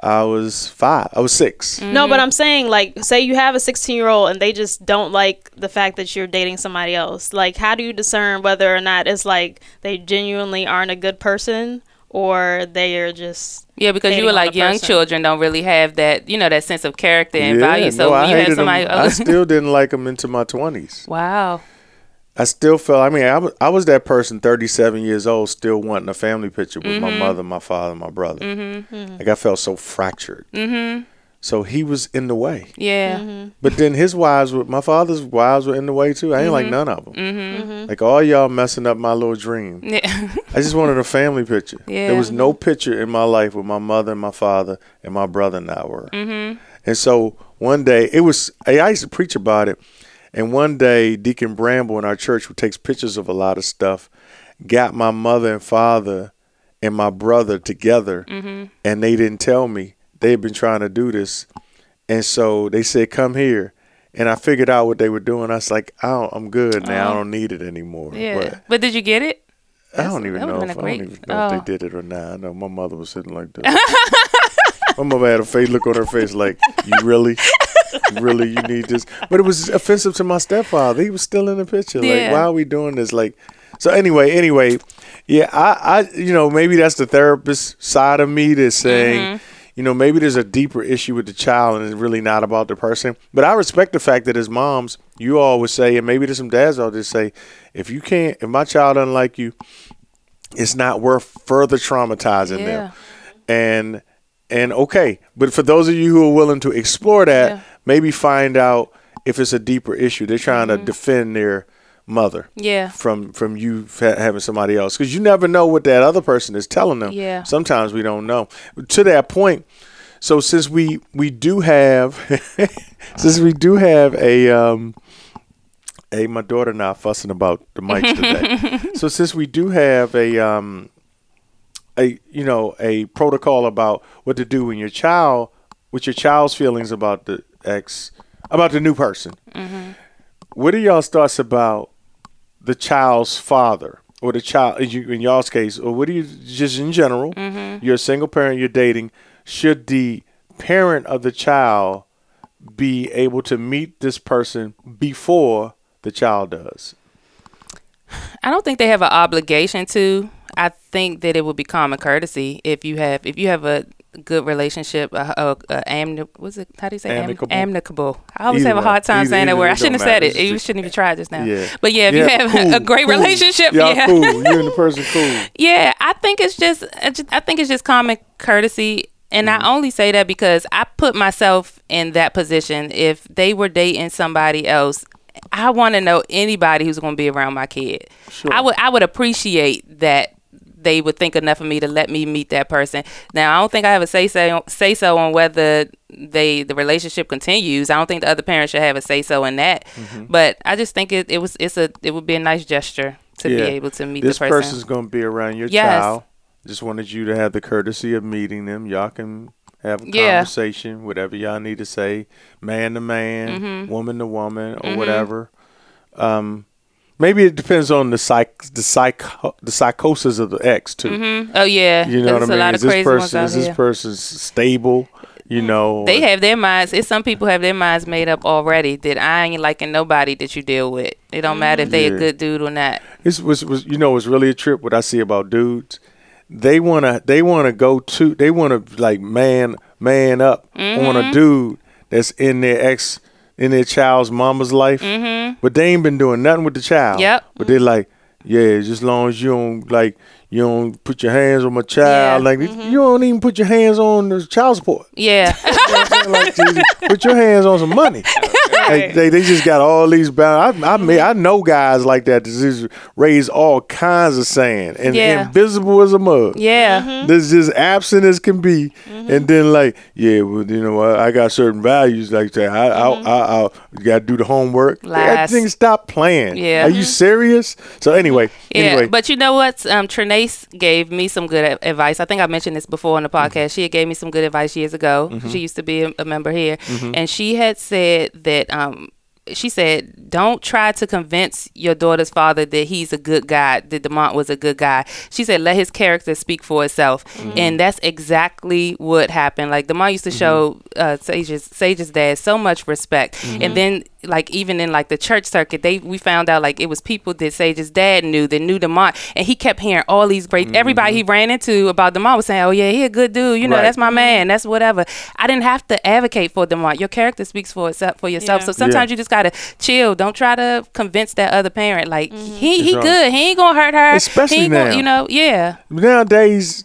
I was five. I was 6 No, but mm-hmm. I'm saying like, say you have a 16 year old and they just don't like the fact that you're dating somebody else. Like, how do you discern whether or not it's like they genuinely aren't a good person or they are just yeah, because you were like young person. children don't really have that, you know, that sense of character and value. So no, when I you have hated somebody, him. I still didn't like him into my 20s. wow. I still felt. I mean, I was, I was that person, 37 years old, still wanting a family picture with Mm-hmm. my mother, my father, my brother. Mm-hmm. Like I felt so fractured. Mm-hmm. So he was in the way. Yeah. But then his wives were, my father's wives were in the way too. I ain't like none of them. Mm-hmm. Like all y'all messing up my little dream. Yeah. I just wanted a family picture. Yeah. There was no picture in my life with my mother and my father and my brother and I were. Mm-hmm. And so one day it was. I I used to preach about it. And one day Deacon Bramble in our church, who takes pictures of a lot of stuff, got my mother and father and my brother together, Mm-hmm. and they didn't tell me they had been trying to do this. And so they said, "Come here." And I figured out what they were doing. I was like, I I'm good now. I don't need it anymore. Yeah. But But did you get it? I don't even know. If, a I don't even know if oh. they did it or not. I know my mother was sitting like that. my mother had a face look on her face like, "You really, really, you need this." But it was offensive to my stepfather. He was still in the picture. Like, Yeah. why are we doing this? Like, so anyway, anyway, yeah, I, I, you know, maybe that's the therapist side of me that's saying. Mm-hmm. You know, maybe there's a deeper issue with the child and it's really not about the person. But I respect the fact that as moms, you all would say, and maybe there's some dads out there say, if you can't, if my child doesn't like you, it's not worth further traumatizing Yeah. them. And and okay, but for those of you who are willing to explore that, Yeah. maybe find out if it's a deeper issue. They're trying to defend their mother Mm-hmm. Yeah. from from you fa- having somebody else because you never know what that other person is telling them. Yeah. Sometimes we don't know. To that point, So since we we do have since we do have a um a my daughter now fussing about the mics today. so since we do have a um a you know a protocol about what to do when your child with your child's feelings about the ex about the new person. Mm-hmm. What are y'all's thoughts about the child's father or the child in, y'all's case, or what do you just in general? Mm-hmm. You're a single parent, you're dating. Should the parent of the child be able to meet this person before the child does? I don't think they have an obligation to. I think that it would be common courtesy if you have if you have a good relationship, a, a, a amni- what's it? How do you say Am- Amicable. amicable? I always Either have a hard time Either- saying that word. I shouldn't have said matter. it. You shouldn't even try just now. Yeah. But yeah, if you have cool, a great cool. relationship, Y'all yeah, cool. You and the person cool. yeah. I think it's just, I just- I think it's just common courtesy. And Mm-hmm. I only say that because I put myself in that position. If they were dating somebody else, I want to know anybody who's going to be around my kid. Sure. I would, I would appreciate that they would think enough of me to let me meet that person. Now, I don't think I have a say so say so on whether they the relationship continues. I don't think the other parent should have a say so in that. Mm-hmm. But I just think it, it was it's a it would be a nice gesture to be able to meet this the person. person's going to be around your Yes. child. Just wanted you to have the courtesy of meeting them. Y'all can have a Yeah. conversation, whatever y'all need to say, man to man, Mm-hmm. woman to woman, or whatever. Um, maybe it depends on the psych, the psycho, the psychosis of the ex too. Mhm. Oh yeah, You know what I mean? A lot Is of this crazy person is this here. person stable? You know, They have their minds. It's some people have their minds made up already that I ain't liking nobody that you deal with. It don't matter if they Yeah. a good dude or not. This was, was you know it's really a trip what I see about dudes. They wanna they wanna go to they wanna like man man up on Mm-hmm. a dude that's in their ex in their child's mama's life, but they ain't been doing nothing with the child. Mm-hmm. Yep. But they're like, yeah, just as long as you don't like you don't put your hands on my child, Yeah. Mm-hmm. like you don't even put your hands on the child support. Yeah, like, put your hands on some money. Like, they, they just got all these bound. I I, mean, I know guys like that that just raise all kinds of sand and Yeah. invisible as a mug. yeah. This just absent as can be, and then like, yeah, well, you know, I, I got certain values like that. I, I, I, I, got to do the homework. That Lies. thing stop playing. Yeah. are you serious? So anyway, Yeah, anyway, but you know what? Um, Trinace gave me some good advice. I think I mentioned this before on the Mm-hmm. podcast. She had gave me some good advice years ago. She used to be a, a member here, Mm-hmm. and she had said that um, she said, "Don't try to convince your daughter's father that he's a good guy, that Demont was a good guy." She said, "Let his character speak for itself," Mm-hmm. and that's exactly what happened. Like Demont used to show uh, Sage's Sage's dad so much respect, Mm-hmm. and then like even in like the church circuit, they we found out like it was people that Sage's dad knew that knew Demont, and he kept hearing all these great. Everybody he ran into about Demont was saying, "Oh yeah, he a good dude. You know, Right. that's my man. That's whatever." I didn't have to advocate for Demont. Your character speaks for itself for yourself. Yeah. So sometimes Yeah. you just gotta chill. Don't try to convince that other parent like mm-hmm. he he right. Uh, good. He ain't gonna hurt her. Especially now. Gonna, you know, yeah. nowadays,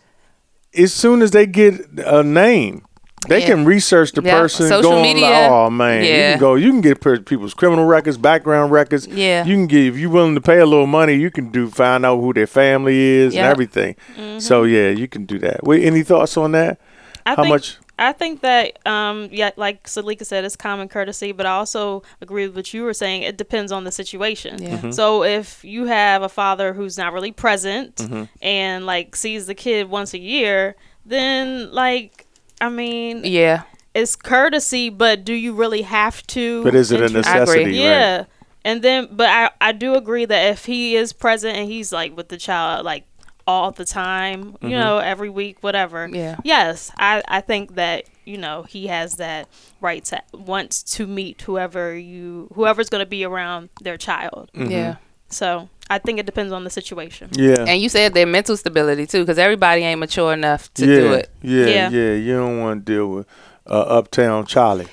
as soon as they get a name, they Yeah. can research the Yeah, person. social go media. Like, oh man, you can go. You can get people's criminal records, background records. Yeah. you can get if you're willing to pay a little money. You can do find out who their family is and Yeah. everything. So mm-hmm. yeah, you can do that. Wait, any thoughts on that? I How think, much? I think that, um, yeah, like Selikka said, it's common courtesy, but I also agree with what you were saying. It depends on the situation. Yeah. Mhm. So if you have a father who's not really present Mm-hmm. and like sees the kid once a year, then like, I mean, Yeah. it's courtesy, but do you really have to? But is it a intro- necessity? Right? Yeah. And then, but I, I do agree that if he is present and he's like with the child, like all the time, Mm-hmm. you know, every week, whatever. Yeah. Yes, I, I think that, you know, he has that right to wants to meet whoever you, whoever's going to be around their child. Yeah. So I think it depends on the situation. Yeah. And you said their mental stability too, because everybody ain't mature enough to yeah, do it. Yeah, yeah, Yeah. You don't want to deal with uh, uptown Charlie.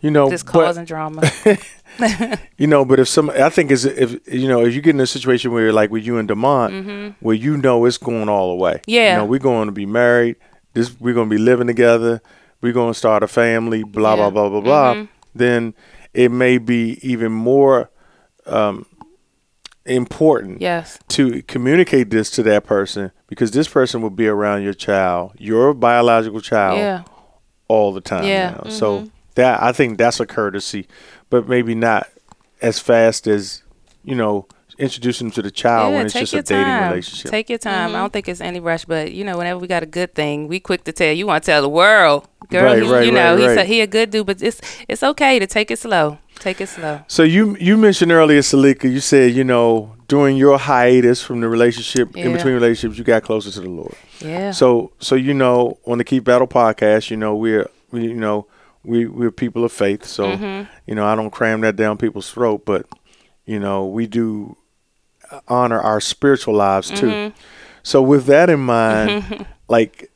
You know, Just but- causing drama. You know, but if some, I think is if you know, if you get in a situation where you're like with you and Demont, where you know it's going all the way. Mm-hmm. Yeah. You know, we're going to be married. This we're going to be living together. We're going to start a family. Blah Yeah. blah blah blah blah. Then it may be even more um, important yes. to communicate this to that person because this person will be around your child, your biological child, Yeah. all the time Yeah. now. So that I think that's a courtesy, but maybe not as fast as you know introducing them to the child when it's just a dating relationship. Take your time. I mm-hmm. don't think it's any rush, but you know, whenever we got a good thing, we quick to tell. You want to tell the world, girl. Right, he, right, you know, right, he's a, he a good dude, but it's it's okay to take it slow. Take it slow. so you you mentioned earlier, Selikka, you said you know during your hiatus from the relationship in between relationships, you got closer to the Lord. Yeah. So so you know on the Keith Battle podcast, you know we're we you know we we're people of faith. So Mm-hmm. you know I don't cram that down people's throat, but you know we do honor our spiritual lives too. Mm-hmm. So with that in mind, like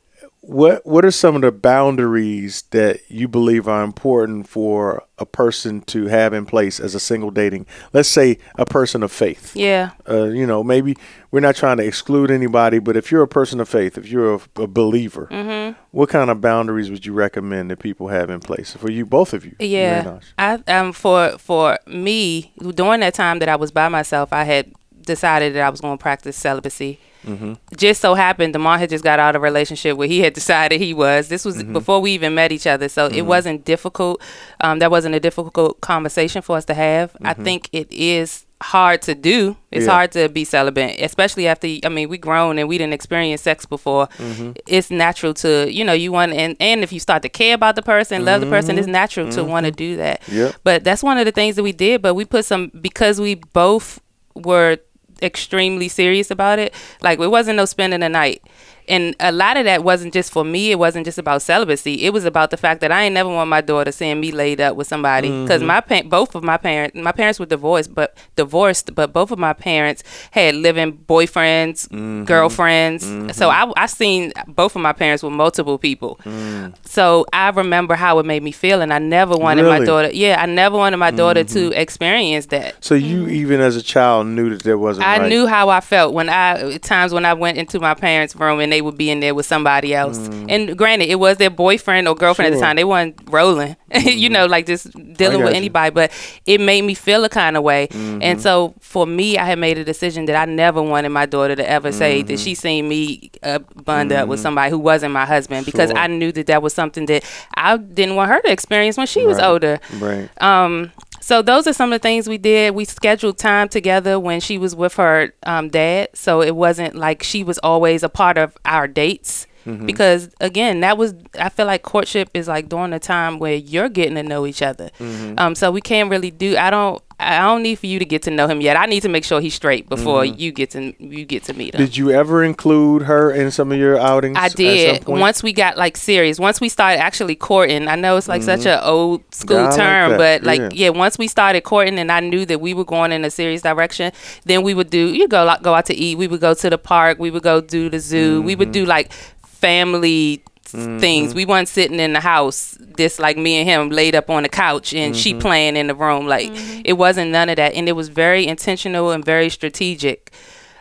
what what are some of the boundaries that you believe are important for a person to have in place as a single dating? Let's say a person of faith yeah. uh, you know, maybe we're not trying to exclude anybody, but if you're a person of faith, if you're a, a believer, Mm-hmm. what kind of boundaries would you recommend that people have in place for you, both of you? Yeah, I um for for me during that time that I was by myself, I had decided that I was going to practice celibacy. Mm-hmm. Just so happened, Demar had just got out of a relationship where he had decided he was. This was Mm-hmm. before we even met each other, so it wasn't difficult. Um, that wasn't a difficult conversation for us to have. I think it is hard to do. It's Mm-hmm. Yeah. hard to be celibate, especially after. I mean, we grown and we didn't experience sex before. Mm-hmm. It's natural to you know you want and and if you start to care about the person, love the person, it's natural to want to do that. Mm-hmm. Yep. But that's one of the things that we did. But we put some because we both were extremely serious about it. Like it wasn't no spending the night. And a lot of that wasn't just for me. It wasn't just about celibacy. It was about the fact that I ain't never want my daughter seeing me laid up with somebody. Because mm-hmm. my pa- both of my parents, my parents were divorced, but divorced. But both of my parents had living boyfriends, mm-hmm. girlfriends. Mm-hmm. So I I seen both of my parents with multiple people. Mm. So I remember how it made me feel, and I never wanted my daughter. Yeah, I never wanted my daughter to experience that. So you even as a child knew that there wasn't. I right. knew how I felt when I times when I went into my parents' room and they would be in there with somebody else. And granted, it was their boyfriend or girlfriend at Mm. Sure. Mm-hmm. the time. They weren't rolling, you know, like just dealing with you. anybody. But it made me feel a kind of way. Mm-hmm. And so for me, I had made a decision that I never wanted my daughter to ever say Mm-hmm. that she seen me uh, bund up with somebody who wasn't my husband because I knew that that was something that I didn't want her to experience when she was older. Right. Um, so those are some of the things we did. We scheduled time together when she was with her um, dad, so it wasn't like she was always a part of our dates. Mm-hmm. Because again, that was I feel like courtship is like during the time where you're getting to know each other. Mm-hmm. Um, so we can't really do. I don't. I don't need for you to get to know him yet. I need to make sure he's straight before you get to you get to meet him. Mm-hmm. Did you ever include her in some of your outings? I at some did. Once we got like serious, once we started actually courting, I know it's like such an old school Yeah, Mm-hmm. Like term, but like Yeah. yeah. once we started courting and I knew that we were going in a serious direction, then we would do you go like go out to eat, we would go to the park, we would go do the zoo, we Mm-hmm. would do like family things. We weren't sitting in the house, just like me and him laid up on the couch and she Mm-hmm. playing in the room. Like it wasn't none of that. And it was very intentional and very strategic.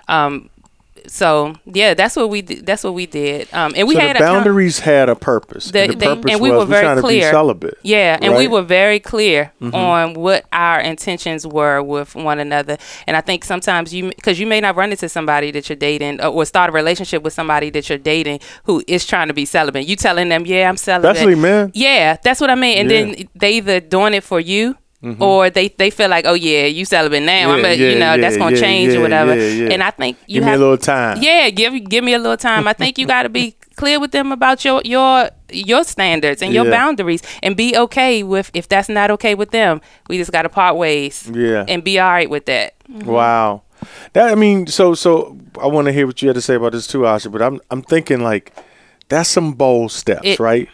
Um so yeah, that's what we did. That's what we did. Um, and we so had the a boundaries had a purpose. The- and the they- purpose and we was were very trying to be clear. celibate. Yeah, and we right? Mm-hmm. were very clear on what our intentions were with one another. And I think sometimes you, because you may not run into somebody that you're dating or, or start a relationship with somebody that you're dating who is trying to be celibate. You telling them, yeah, I'm celibate. Especially men. Yeah, that's what I mean. And Yeah. Mm-hmm. then they either doing it for you. Mm-hmm. Or they, they feel like oh yeah you celibate now I'm Yeah, a, you yeah, know that's gonna yeah, change yeah, or whatever yeah, yeah. and I think you Give me have a little time. yeah, give give me a little time. I think you got to be clear with them about your your your standards and your Yeah. boundaries, and be okay with if that's not okay with them. We just got to part ways. Yeah. and be all right with that. Mm-hmm. Wow. That I mean, so so I want to hear what you had to say about this too, Asha. But I'm I'm thinking like that's some bold steps, It- right?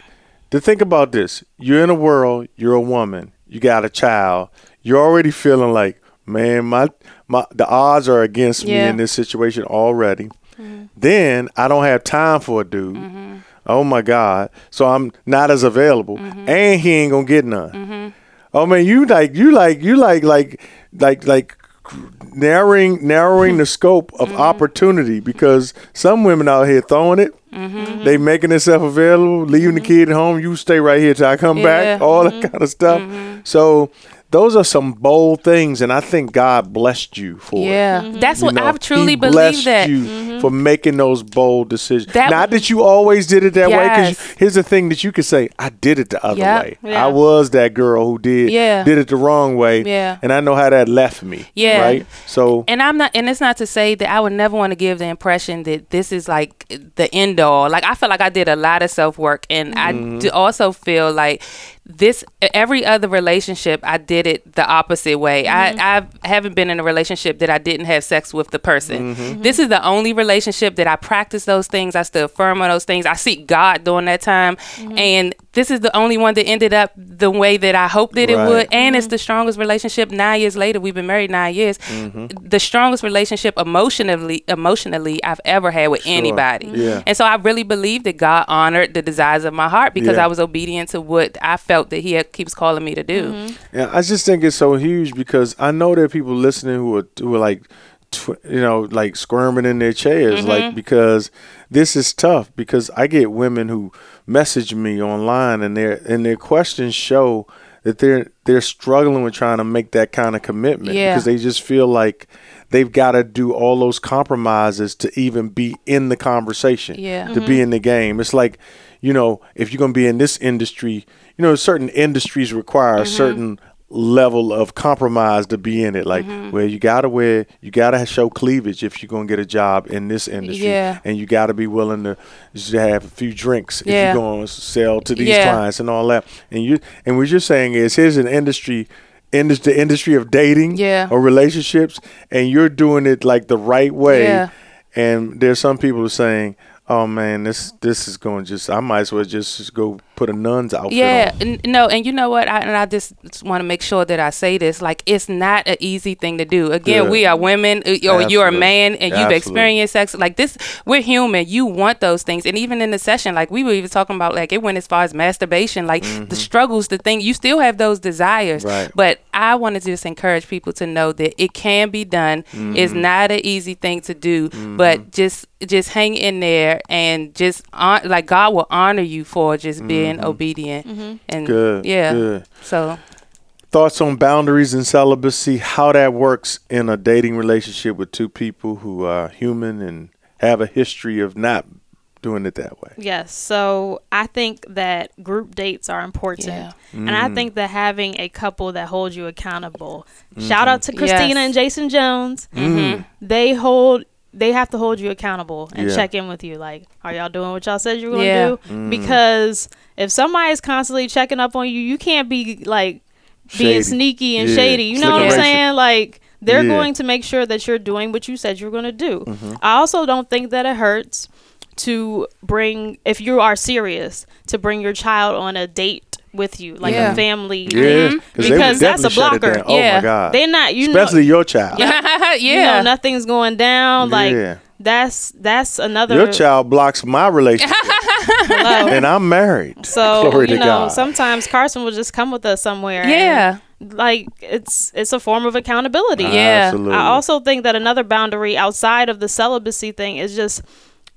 To think about this, you're in a world, you're a woman, you got a child, you're already feeling like, man, my my the odds are against me in this situation already. Mm-hmm. Then I don't have time for a dude. Mm-hmm. Oh my God! So I'm not as available, mm-hmm. and he ain't gonna get none. Oh man, you like you like you like like like like narrowing narrowing the scope of Mm-hmm. opportunity because some women out here throwing it. Mm-hmm. They making themselves available, leaving the kid at home. You stay right here till I come back. Yeah. Mm-hmm. All that kind of stuff. So those are some bold things, and I think God blessed you for it. Yeah, Mm-hmm. that's You what know, I truly he believe blessed that. you for making those bold decisions. That- Not that you always did it that way, because here's the thing that you could say, I did it the other Yep. way. Yeah. I was that girl who did Yeah. did it the wrong way. Yeah. And I know how that left me. Yeah. Right? So And I'm not, and it's not to say that I would never want to give the impression that this is like the end all. Like I feel like I did a lot of self work, and I do also feel like this every other relationship I did it the opposite way. I mm-hmm. I haven't been in a relationship that I didn't have sex with the person. Mm-hmm. Mm-hmm. This is the only relationship that I practice those things. I stood firm on those things. I seek God during that time, and this is the only one that ended up the way that I hoped that it would. And it's mm-hmm. the strongest relationship. Nine years later, we've been married nine years. Mm-hmm. The strongest relationship emotionally, emotionally I've ever had with anybody. Mm-hmm. Yeah. And so I really believe that God honored the desires of my heart because Yeah. I was obedient to what I felt that He had, keeps calling me to do. Yeah, I just think it's so huge because I know there are people listening who are who are like, tw- you know, like squirming in their chairs, Mm-hmm. like because this is tough. Because I get women who message me online and their and their questions show that they're they're struggling with trying to make that kind of commitment Yeah. because they just feel like they've got to do all those compromises to even be in the conversation Yeah. to be mm-hmm. in the game it's like you know if you're going to be in this industry you know certain industries require a mm-hmm. certain level of compromise to be in it like mm-hmm. well you got to wear you got to show cleavage if you're to get a job in this industry Yeah. and you got to be willing to have a few drinks if Yeah. you're to sell to these Yeah. clients and all that and you and what you're saying is here's an industry indus- the industry of dating Yeah. or relationships and you're doing it like the right way and there's some people are saying oh man this this is going just i might as well just, just go put a nun's outfit Yeah, on n- no, and you know what? I, and I just want to make sure that I say this. Like, it's not an easy thing to do. Again, Good. we are women, uh, or you're a man, and you've Absolutely. experienced sex. Like this, we're human. You want those things, and even in the session, like we were even talking about, like it went as far as masturbation, like the struggles, the thing. You still have those desires, Mm-hmm. Right. but I want to just encourage people to know that it can be done. It's Mm-hmm. not an easy thing to do, but just just hang in there and just like God will honor you for just being obedient and Mm-hmm. Good, yeah. good. So thoughts on boundaries and celibacy how that works in a dating relationship with two people who are human and have a history of not doing it that way Yes. So I think that group dates are important. Yeah. And I Mm. think that having a couple that holds you accountable. Shout out to Mm-hmm. Christina Yes. and Jason Jones. Mm. They hold they have to hold you accountable and Yeah. check in with you like are y'all doing what y'all said you were going to Yeah. do? Mm. Because if somebody's constantly checking up on you, you can't be like being Shady. sneaky and Yeah. shady. You know what I'm Slickeration. saying? Like they're Yeah. going to make sure that you're doing what you said you were going to do. Mm-hmm. I also don't think that it hurts to bring if you are serious to bring your child on a date with you, like Yeah. a family. yeah they would Because that's a definitely shut it blocker. oh Yeah. my god They're not you especially know your child yeah, you know nothing's going down. Like Yeah. that's that's another your child blocks my relationship Hello. and i'm married So Glory you to know, God. sometimes Carson will just come with us somewhere. yeah, like it's it's a form of accountability. Yeah. Absolutely. I also think that another boundary outside of the celibacy thing is just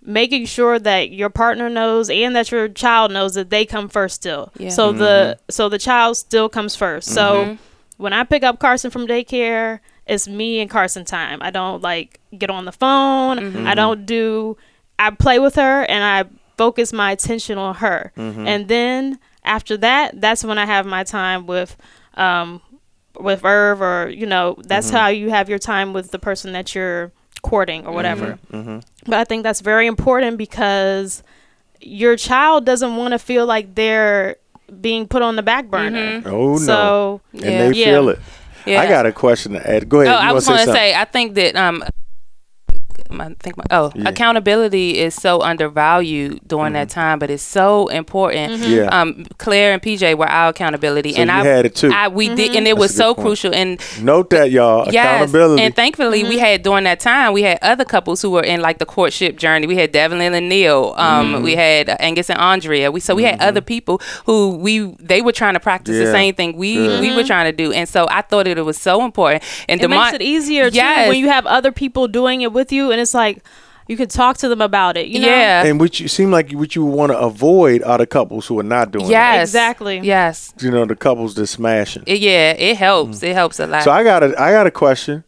making sure that your partner knows and that your child knows that they come first still. Yeah. So the mm-hmm. so the child still comes 1st So mm-hmm. when I pick up Carson from daycare, it's me and Carson time. I don't like get on the phone. Mm-hmm. I don't do I play with her and I focus my attention on her. Mm-hmm. And then after that, that's when I have my time with um with Irv or you know, that's mm-hmm. how you have your time with the person that you're courting or whatever. Mm-hmm. But I think that's very important because your child doesn't want to feel like they're being put on the back burner. oh no So and Yeah. they Yeah. feel it yeah. i got a question to add go ahead Oh, you I was going to something? say, I think that um, I think my, oh, Yeah. accountability is so undervalued during that time, but it's so important. Mm-hmm. Yeah. Um, Claire and PJ were our accountability, So and you I had it too. I we did, and it That's was so point. crucial. And note that y'all Yes, accountability and thankfully we had during that time we had other couples who were in like the courtship journey. We had Devlin and Neil. Um, Mm-hmm. we had uh, Angus and Andrea. We so we had other people who we they were trying to practice Yeah. the same thing we Good. we were trying to do, and so I thought that it was so important. And it Demont- makes it easier too when you have other people doing it with you and it's like You could talk to them about it. You know? Yeah. and which you seem like what you want to avoid are the couples who are not doing that. yes. Exactly. Yes. You know, the couples that smashing. It- yeah, it helps. It helps a lot. So I got a I got a question.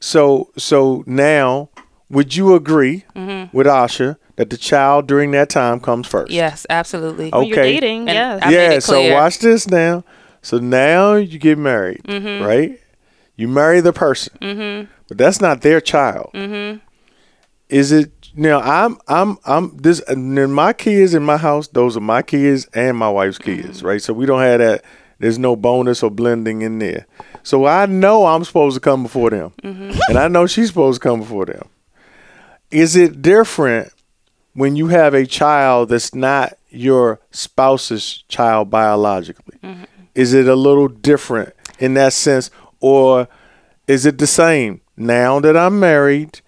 So so now, would you agree Mm-hmm. with Asha that the child during that time comes first? yes, absolutely. Oh, When you're Okay. dating, And yes. I made yeah. it So watch this now. So now you get married, Mm-hmm. right? You marry the person, but that's not their child. Is it? Now I'm I'm I'm this. And then my kids in my house. Those are my kids and my wife's kids, Mm-hmm. right? So we don't have that. There's no bonus or blending in there. So I know I'm supposed to come before them, Mm-hmm. and I know she's supposed to come before them. Is it different when you have a child that's not your spouse's child biologically? Mm-hmm. Is it a little different in that sense, or is it the same? Now that I'm married,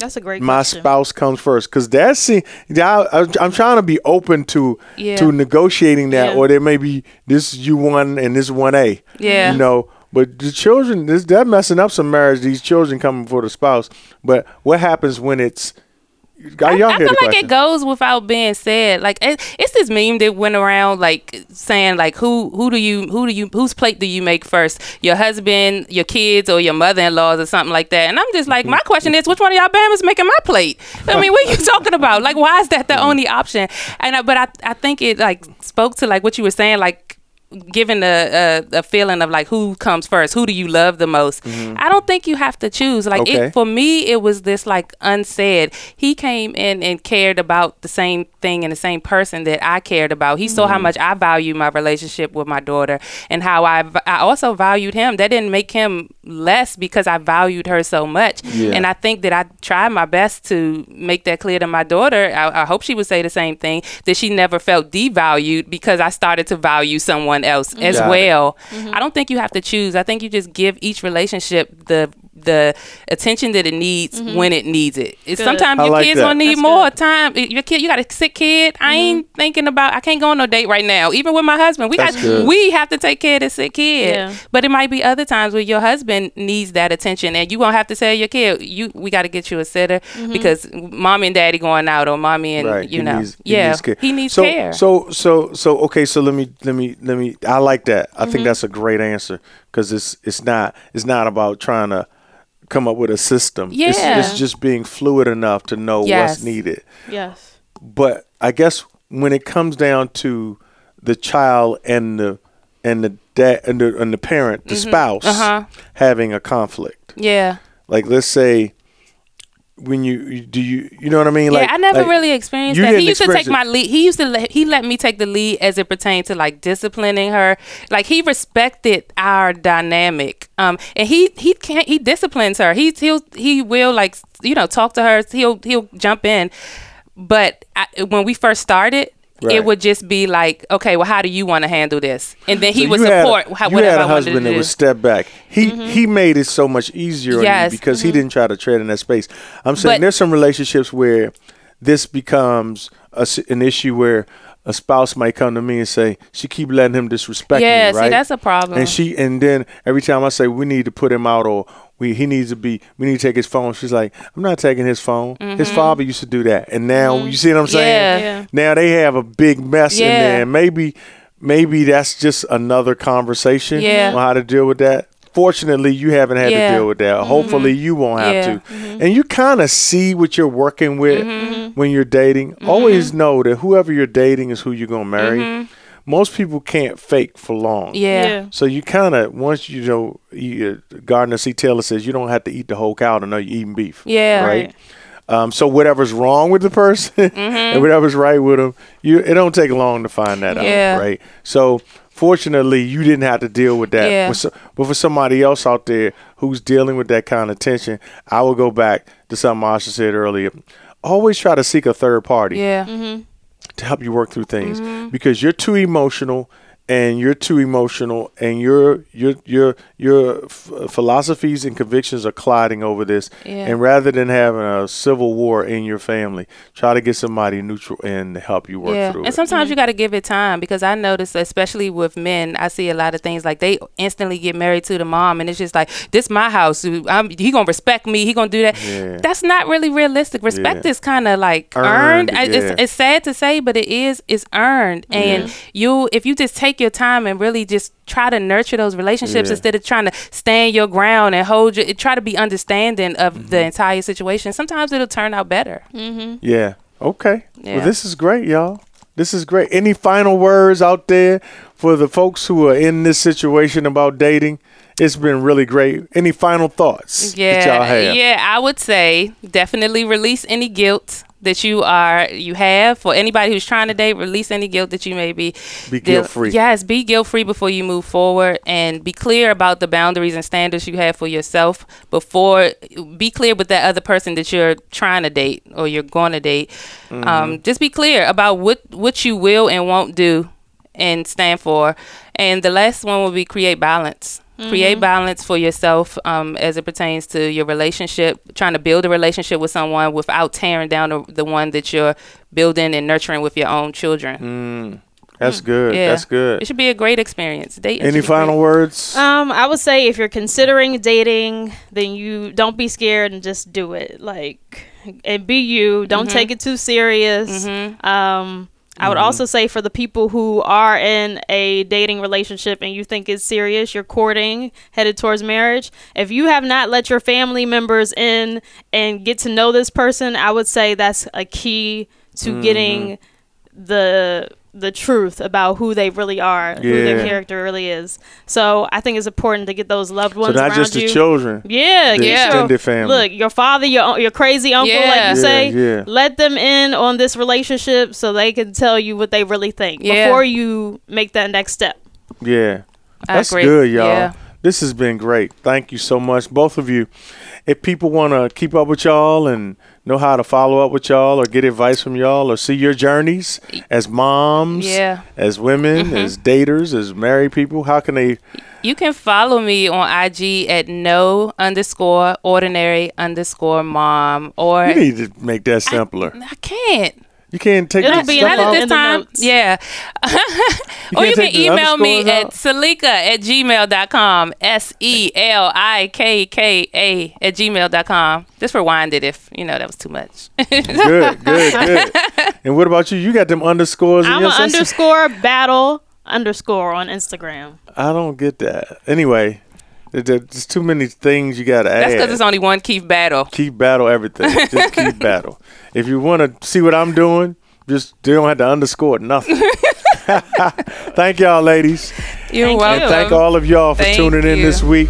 That's a great my question. spouse comes first because that's see, I, I'm trying to be open to Yeah. to negotiating that, Yeah. or there may be this you one and this one A. Yeah. you know. But the children, this that messing up some marriage. These children coming for the spouse. But what happens when it's? I, y'all I feel like question. it goes without being said. Like it, it's this meme that went around, like saying, like who who do you who do you whose plate do you make first? Your husband, your kids, or your mother in laws, or something like that. And I'm just like, my question is, which one of y'all Bama's making my plate? I mean, what are you talking about? Like, why is that the mm. only option? And I, but I I think it like spoke to like what you were saying, like giving a, a, a feeling of like who comes first who do you love the most? I don't think you have to choose. Like Okay. it for me it was this like unsaid. He came in and cared about the same thing and the same person that i cared about. He saw how Mm-hmm. much i value my relationship with my daughter and how i i also valued him. That didn't make him less because i valued her so much. Yeah. and i think that i tried my best to make that clear to my daughter. I, I hope she would say the same thing that she never felt devalued because i started to value someone else as Got it. well mm-hmm. I don't think you have to choose. I think you just give each relationship the the attention that it needs mm-hmm. when it needs it. It's sometimes I your like kids that. gonna need That's more good. time. Your kid, you got a sick kid. I mm-hmm. ain't thinking about. I can't go on no date right now. Even with my husband, we That's got good. we have to take care of the sick kid. Yeah. But it might be other times where your husband needs that attention, and you won't have to tell your kid, "You, we got to get you a sitter mm-hmm. because mommy and daddy going out, or mommy and right. you he know, needs, he yeah, needs care. he needs so, care. So so so okay. So let me let me let me. I like that. I Mm-hmm. think that's a great answer because it's it's not it's not about trying to come up with a system. It's, Yeah. it's just being fluid enough to know Yes. what's needed. yes. But I guess when it comes down to the child and the and the dad and the, and the parent, the spouse Uh-huh. having a conflict. yeah. Like let's say when you do you you know what I mean? Yeah, like I never like, really experienced that. He used to take experience my lead. He used to let, he let me take the lead as it pertained to like disciplining her. Like he respected our dynamic. Um, and he he can't he disciplines her. He he'll he will like you know talk to her. He'll he'll jump in. But I, when we first started. Right. It would just be like, okay, well, how do you want to handle this? And then he So would you had support how, you had a I husband that would step back. He mm-hmm. he made it so much easier on Yes. you because he mm-hmm. didn't try to tread in that space. I'm saying But- there's some relationships where this becomes a an issue where a spouse might come to me and say she keep letting him disrespect Yeah, me, right? see, that's a problem. And she and then every time I say we need to put him out or we he needs to be we need to take his phone, she's like I'm not taking his phone. His father used to do that, and now you see what I'm saying? Mm-hmm. Yeah. Yeah. Now they have a big mess in Yeah. there. And maybe maybe that's just another conversation Yeah. on how to deal with that. Fortunately, you haven't had Yeah. Mm-hmm. to deal with that. Hopefully, you won't have Yeah. to. And you kind of see what you're working with Mm-hmm. when you're dating. Always know that whoever you're dating is who you're going to marry. Mm-hmm. Most people can't fake for long. yeah. So you kind of once you know, you, uh, Gardner C. Taylor says you don't have to eat the whole cow to know you're eating beef. Yeah. Right. Um, so whatever's wrong with the person Mm-hmm. and whatever's right with them, you it don't take long to find that Yeah. out, right? So fortunately, you didn't have to deal with that. Yeah. But, so, but for somebody else out there who's dealing with that kind of tension, I will go back to something Asha said earlier. Always try to seek a third party Yeah. To help you work through things Mm-hmm. because you're too emotional and you're too emotional and your your your your f- philosophies and convictions are colliding over this Yeah. and rather than having a civil war in your family try to get somebody neutral in to help you work yeah, through and it and sometimes you mm-hmm. got to give it time because I notice, especially with men, I see a lot of things like they instantly get married to the mom, and it's just like this my house. I'm, he gonna respect me. He gonna do that. Yeah. That's not really realistic. Respect Yeah. is kind of like Earned, earned. Yeah. It's, it's sad to say, but it is. It's earned, and you if you just take your time and really just try to nurture those relationships Yeah. instead of trying to stand your ground and hold your try to be understanding of Mm-hmm. the entire situation. Sometimes it'll turn out better. yeah okay Yeah. well this is great y'all this is great any final words out there for the folks who are in this situation about dating it's been really great any final thoughts that y'all have Yeah, I would say definitely release any guilt that you are you have for anybody who's trying to date. Release any guilt that you may be. Be guilt-free. Yes, be guilt free before you move forward, and be clear about the boundaries and standards you have for yourself before. Be clear with that other person that you're trying to date or you're going to date. Mm-hmm. Um, just be clear about what what you will and won't do and stand for. And the last one will be create balance. Create balance for yourself um, as it pertains to your relationship, trying to build a relationship with someone without tearing down the, the one that you're building and nurturing with your own children. that's good Yeah. that's good It should be a great experience. Dating any final great. words Um, I would say if you're considering dating, then you don't be scared and just do it. Like, and be you. Don't Mm-hmm. take it too serious. Um, I would mm-hmm. also say for the people who are in a dating relationship and you think it's serious, you're courting, headed towards marriage. If you have not let your family members in and get to know this person, I would say that's a key to mm-hmm. getting the the truth about who they really are, who their character really is. So I think it's important to get those loved so ones not around just you. the children Yeah, the get your- extended family. Look, your father, your your crazy uncle, like you Yeah, say, yeah. let them in on this relationship so they can tell you what they really think Yeah. before you make that next step. Yeah. I That's agree. good, y'all. This has been great. Thank you so much, both of you. If people want to keep up with y'all and know how to follow up with y'all or get advice from y'all or see your journeys as moms, Yeah. as women, Mm-hmm. as daters, as married people, how can they? You can follow me on IG at no underscore ordinary underscore mom or You need to make that simpler. I can't. You can't take It'll be stuff in out. this time. notes. Yeah. or you can't can take the email me underscores at out? selikka at gmail.com. S E L I K K A at gmail.com. Just rewind it if, you know, that was too much. good, good, good. And what about you? You got them underscores I'm your an system? underscore battle underscore on Instagram. I don't get that. Anyway, there- there's too many things you got to add. That's because it's only one Keith battle. keep battle everything. Just keep battle. If you want to see what I'm doing, just you don't have to underscore nothing. thank y'all, ladies, You're Thank welcome. and thank all of y'all for Thank tuning in you. this week.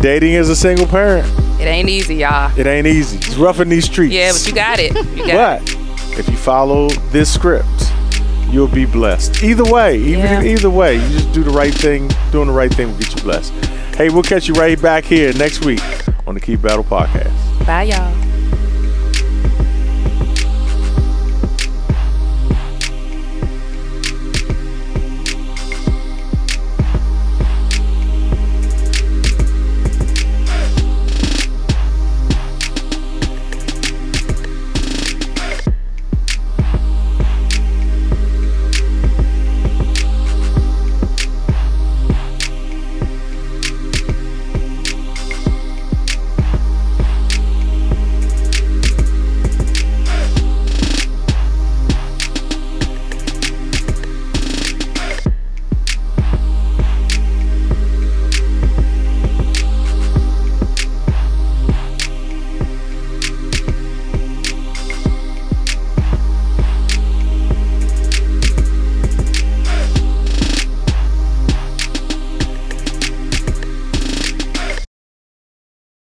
Dating as a single parent, It ain't easy, y'all. it ain't easy. It's rough in these streets. Yeah, but you got it. You got it. But if you follow this script, you'll be blessed. Either way, even Yeah. either way, you just do the right thing. Doing the right thing will get you blessed. Hey, we'll catch you right back here next week on the Keith Battle Podcast. Bye, y'all.